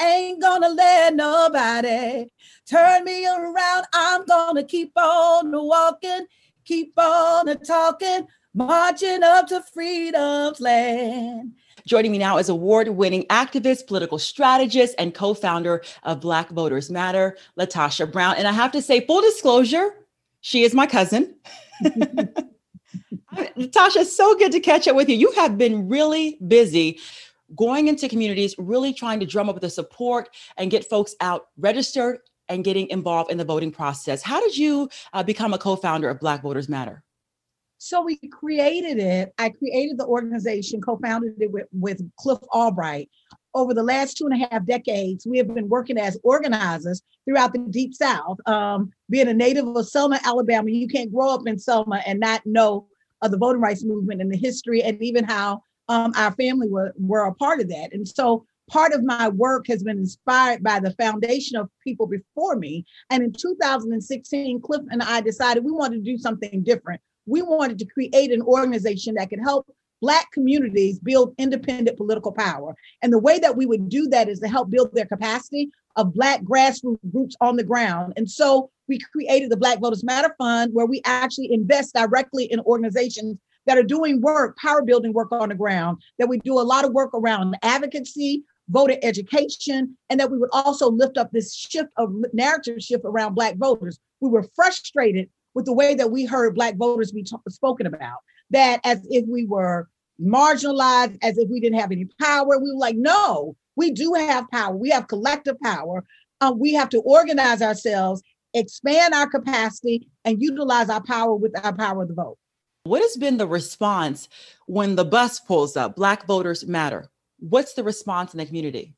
Ain't gonna let nobody turn me around. I'm gonna keep on walking, keep on talking, marching up to freedom's land. Joining me now is award winning activist, political strategist, and co founder of Black Voters Matter, LaTosha Brown. And I have to say, full disclosure, she is my cousin. Tasha, so good to catch up with you. You have been really busy going into communities, really trying to drum up the support and get folks out registered and getting involved in the voting process. How did you uh, become a co founder of Black Voters Matter? So we created it. I created the organization, co-founded it with, with Cliff Albright. Over the last two and a half decades, we have been working as organizers throughout the Deep South. Um, being a native of Selma, Alabama, you can't grow up in Selma and not know of the voting rights movement and the history and even how um, our family were, were a part of that. And so part of my work has been inspired by the foundation of people before me. And in 2016, Cliff and I decided we wanted to do something different we wanted to create an organization that could help Black communities build independent political power. And the way that we would do that is to help build their capacity of Black grassroots groups on the ground. And so we created the Black Voters Matter Fund, where we actually invest directly in organizations that are doing work, power building work on the ground, that we do a lot of work around advocacy, voter education, and that we would also lift up this shift of narrative shift around Black voters. We were frustrated with the way that we heard Black voters be t- spoken about, that as if we were marginalized, as if we didn't have any power. We were like, no, we do have power. We have collective power. Um, we have to organize ourselves, expand our capacity, and utilize our power with our power of the vote. What has been the response when the bus pulls up? Black voters matter. What's the response in the community?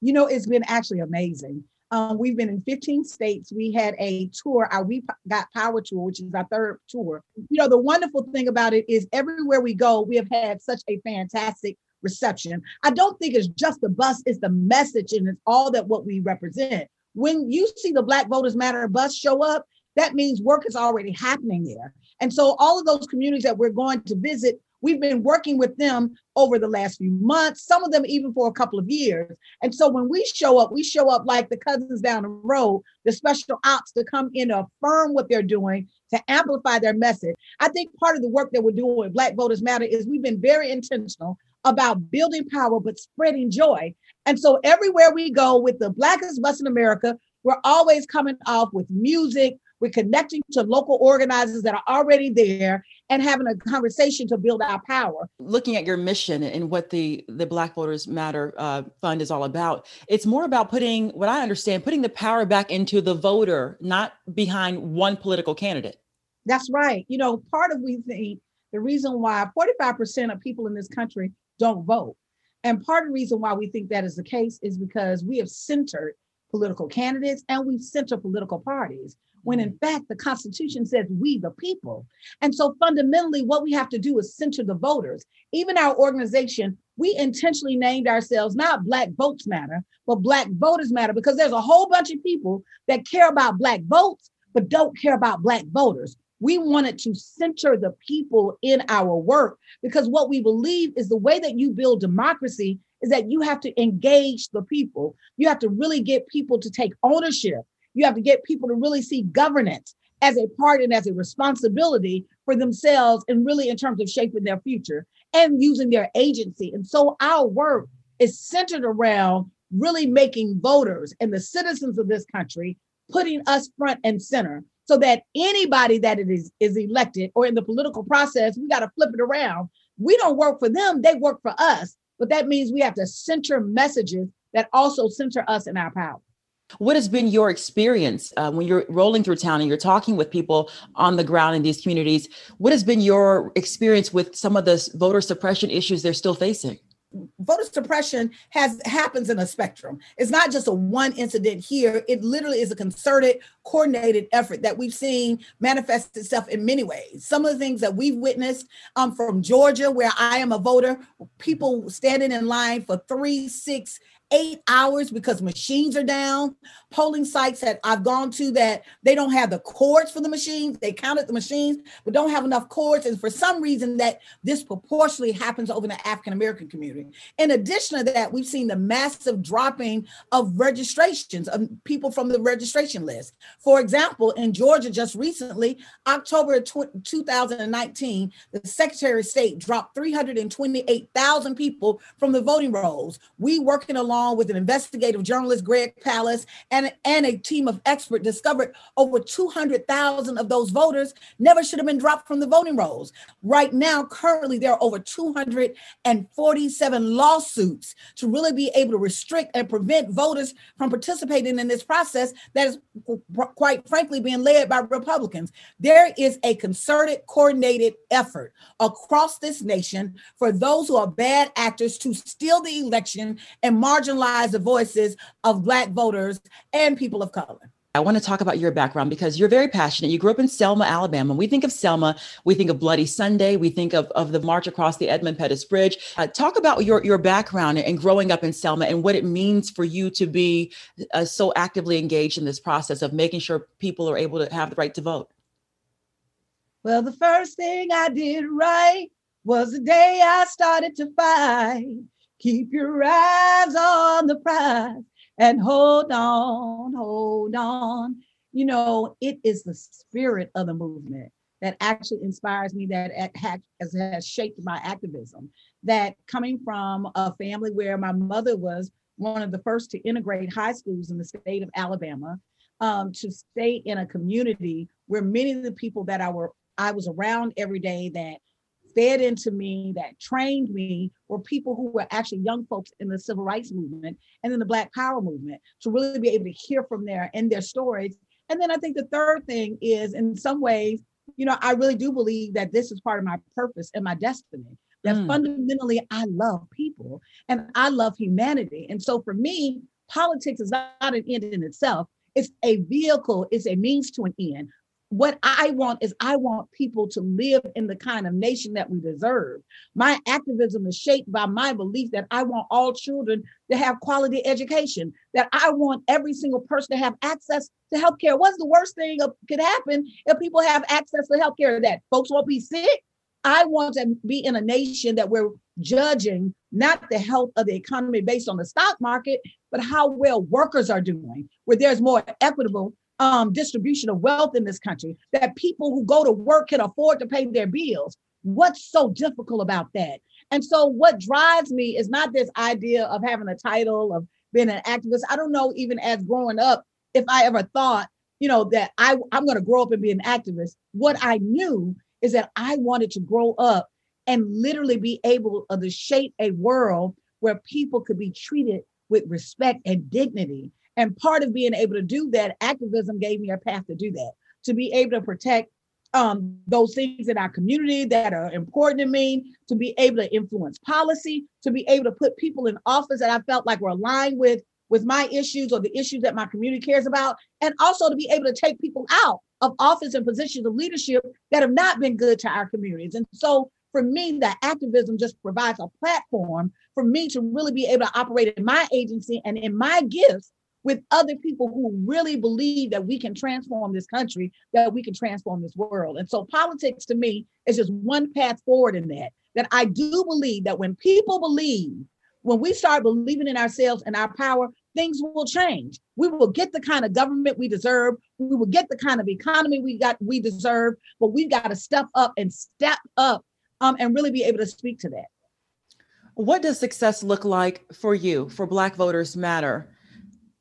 You know, it's been actually amazing. Um, we've been in 15 states. We had a tour, our We Got Power tour, which is our third tour. You know, the wonderful thing about it is everywhere we go, we have had such a fantastic reception. I don't think it's just the bus, it's the message and it's all that what we represent. When you see the Black Voters Matter bus show up, that means work is already happening there. And so all of those communities that we're going to visit, We've been working with them over the last few months, some of them even for a couple of years. And so when we show up, we show up like the cousins down the road, the special ops to come in to affirm what they're doing, to amplify their message. I think part of the work that we're doing with Black Voters Matter is we've been very intentional about building power, but spreading joy. And so everywhere we go with the Blackest Bus in America, we're always coming off with music, we're connecting to local organizers that are already there and having a conversation to build our power. Looking at your mission and what the the Black Voters Matter uh, Fund is all about, it's more about putting what I understand, putting the power back into the voter, not behind one political candidate. That's right. You know, part of we think the reason why 45% of people in this country don't vote. And part of the reason why we think that is the case is because we have centered political candidates and we've centered political parties when in fact the Constitution says we the people. And so fundamentally, what we have to do is center the voters. Even our organization, we intentionally named ourselves not Black Votes Matter, but Black Voters Matter, because there's a whole bunch of people that care about Black votes, but don't care about Black voters. We wanted to center the people in our work because what we believe is the way that you build democracy is that you have to engage the people. You have to really get people to take ownership you have to get people to really see governance as a part and as a responsibility for themselves and really in terms of shaping their future and using their agency. And so our work is centered around really making voters and the citizens of this country putting us front and center so that anybody that it is is elected or in the political process we got to flip it around we don't work for them they work for us but that means we have to center messages that also center us in our power what has been your experience uh, when you're rolling through town and you're talking with people on the ground in these communities? What has been your experience with some of the voter suppression issues they're still facing? voter suppression has happens in a spectrum. It's not just a one incident here. It literally is a concerted, coordinated effort that we've seen manifest itself in many ways. Some of the things that we've witnessed um, from Georgia, where I am a voter, people standing in line for three, six, eight hours because machines are down. Polling sites that I've gone to that they don't have the cords for the machines. They counted the machines, but don't have enough cords. And for some reason, that disproportionately happens over the African American community. In addition to that, we've seen the massive dropping of registrations of people from the registration list. For example, in Georgia, just recently, October 2019, the Secretary of State dropped 328,000 people from the voting rolls. We working along with an investigative journalist, Greg Palast, and, and a team of experts discovered over 200,000 of those voters never should have been dropped from the voting rolls. Right now, currently, there are over 247 lawsuits to really be able to restrict and prevent voters from participating in this process that is quite frankly being led by Republicans. There is a concerted, coordinated effort across this nation for those who are bad actors to steal the election and marginalize the voices of Black voters and people of color. I want to talk about your background because you're very passionate. You grew up in Selma, Alabama. We think of Selma, we think of Bloody Sunday, we think of, of the march across the Edmund Pettus Bridge. Uh, talk about your, your background and growing up in Selma and what it means for you to be uh, so actively engaged in this process of making sure people are able to have the right to vote. Well, the first thing I did right was the day I started to fight. Keep your eyes on the prize and hold on, hold on. You know, it is the spirit of the movement that actually inspires me, that has, shaped my activism. That coming from a family where my mother was one of the first to integrate high schools in the state of Alabama, um, to stay in a community where many of the people that I were I was around every day that fed into me, that trained me, were people who were actually young folks in the civil rights movement and in the Black Power movement to really be able to hear from there and their stories. And then I think the third thing is, in some ways, you know, I really do believe that this is part of my purpose and my destiny. That mm. fundamentally, I love people and I love humanity. And so for me, politics is not an end in itself. It's a vehicle, it's a means to an end what I want is I want people to live in the kind of nation that we deserve. My activism is shaped by my belief that I want all children to have quality education, that I want every single person to have access to healthcare. What's the worst thing could happen if people have access to healthcare? That folks won't be sick. I want to be in a nation that we're judging not the health of the economy based on the stock market, but how well workers are doing, where there's more equitable um, distribution of wealth in this country, that people who go to work can afford to pay their bills. What's so difficult about that? And so, what drives me is not this idea of having a title of being an activist. I don't know, even as growing up, if I ever thought, you know, that I, I'm going to grow up and be an activist. What I knew is that I wanted to grow up and literally be able to shape a world where people could be treated with respect and dignity and part of being able to do that, activism gave me a path to do that, to be able to protect um, those things in our community that are important to me, to be able to influence policy, to be able to put people in office that I felt like were aligned with with my issues or the issues that my community cares about, and also to be able to take people out of office and positions of leadership that have not been good to our communities. And so for me, that activism just provides a platform for me to really be able to operate in my agency and in my gifts with other people who really believe that we can transform this country, that we can transform this world. And so politics to me is just one path forward in that. That I do believe that when people believe, when we start believing in ourselves and our power, things will change. We will get the kind of government we deserve. We will get the kind of economy we got we deserve, but we've got to step up and step up um, and really be able to speak to that. What does success look like for you, for Black Voters Matter?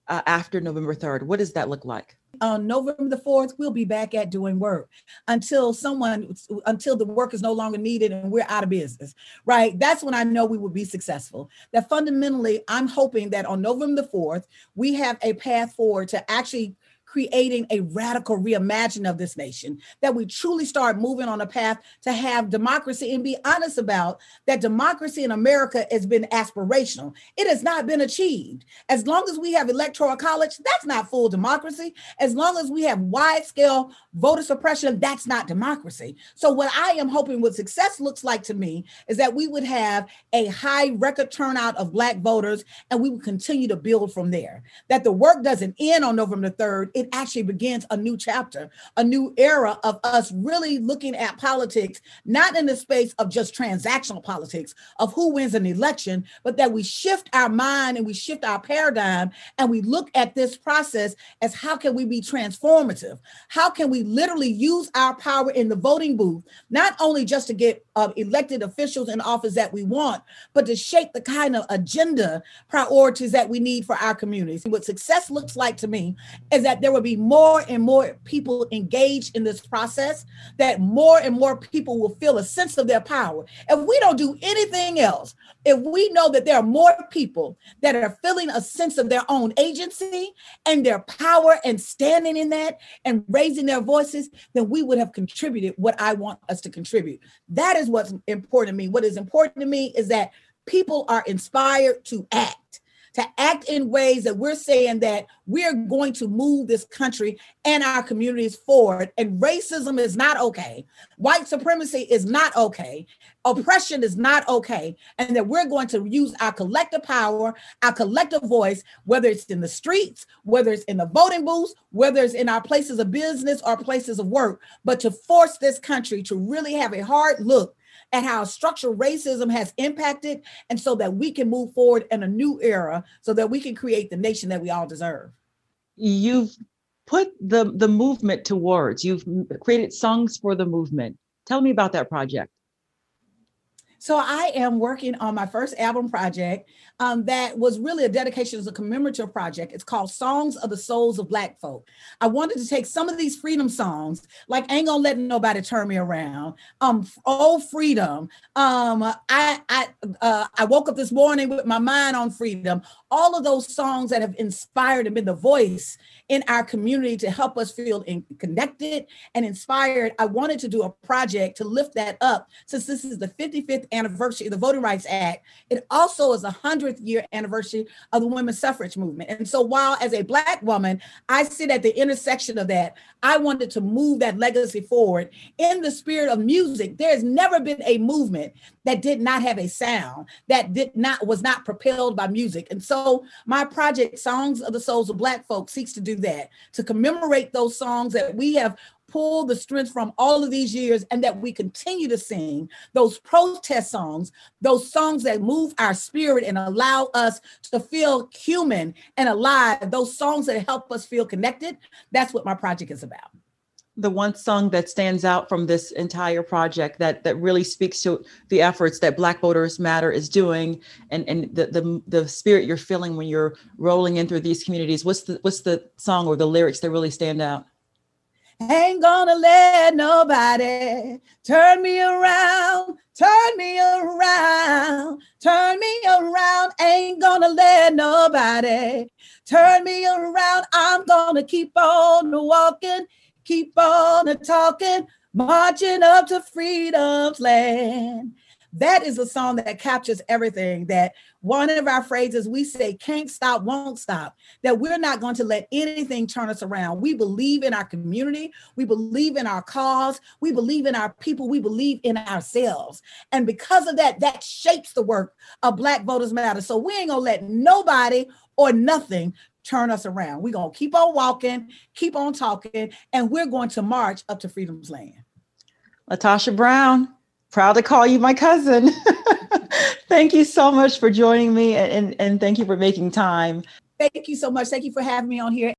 Uh, after November 3rd? What does that look like? On November the 4th, we'll be back at doing work until someone, until the work is no longer needed and we're out of business, right? That's when I know we will be successful. That fundamentally, I'm hoping that on November the 4th, we have a path forward to actually creating a radical reimagining of this nation, that we truly start moving on a path to have democracy and be honest about that democracy in America has been aspirational. It has not been achieved. As long as we have electoral college, that's not full democracy. As long as we have wide scale voter suppression, that's not democracy. So, what I am hoping what success looks like to me is that we would have a high record turnout of Black voters and we would continue to build from there. That the work doesn't end on November 3rd, it actually begins a new chapter, a new era of us really looking at politics, not in the space of just transactional politics, of who wins an election, but that we shift our mind and we shift our paradigm and we look at this process as how can we be transformative? How can we literally use our power in the voting booth, not only just to get uh, elected officials in office that we want, but to shape the kind of agenda priorities that we need for our communities. What success looks like to me is that there will be more and more people engaged in this process, that more and more people will feel a sense of their power. If we don't do anything else, if we know that there are more people that are feeling a sense of their own agency and their power and standing in that and raising their voices, then we would have contributed what I want us to contribute. That is what's important to me. What is important to me is that people are inspired to act to act in ways that we're saying that we're going to move this country and our communities forward. And racism is not okay. White supremacy is not okay. Oppression is not okay. And that we're going to use our collective power, our collective voice, whether it's in the streets, whether it's in the voting booths, whether it's in our places of business or places of work, but to force this country to really have a hard look at how structural racism has impacted, and so that we can move forward in a new era so that we can create the nation that we all deserve. You've put the, the movement towards, you've created songs for the movement. Tell me about that project. So I am working on my first album project um, that was really a dedication as a commemorative project. It's called Songs of the Souls of Black Folk. I wanted to take some of these freedom songs, like Ain't Gonna Let Nobody Turn Me Around, um, Oh Freedom, um, I I uh, I woke up this morning with my mind on freedom. All of those songs that have inspired and been the voice in our community to help us feel in, connected and inspired. I wanted to do a project to lift that up since this is the 55th anniversary of the Voting Rights Act. It also is the 100th year anniversary of the women's suffrage movement. And so while as a Black woman, I sit at the intersection of that, I wanted to move that legacy forward in the spirit of music. There's never been a movement that did not have a sound, that did not was not propelled by music. And so my project, Songs of the Souls of Black Folks, seeks to do that, to commemorate those songs that we have pull the strength from all of these years and that we continue to sing. Those protest songs, those songs that move our spirit and allow us to feel human and alive, those songs that help us feel connected. That's what my project is about the one song that stands out from this entire project that that really speaks to the efforts that black voters matter is doing and and the the, the spirit you're feeling when you're rolling in through these communities. What's the what's the song or the lyrics that really stand out? Ain't gonna let nobody turn me around turn me around turn me around. Ain't gonna let nobody turn me around. I'm gonna keep on walking keep on a talking, marching up to freedom's land. That is a song that captures everything. That one of our phrases we say, can't stop, won't stop. That we're not going to let anything turn us around. We believe in our community. We believe in our cause. We believe in our people. We believe in ourselves. And because of that, that shapes the work of Black Voters Matter. So we ain't going to let nobody or nothing turn us around. We're going to keep on walking, keep on talking, and we're going to march up to freedom's land. LaTosha Brown, proud to call you my cousin. thank you so much for joining me and, and, and thank you for making time. Thank you so much. Thank you for having me on here.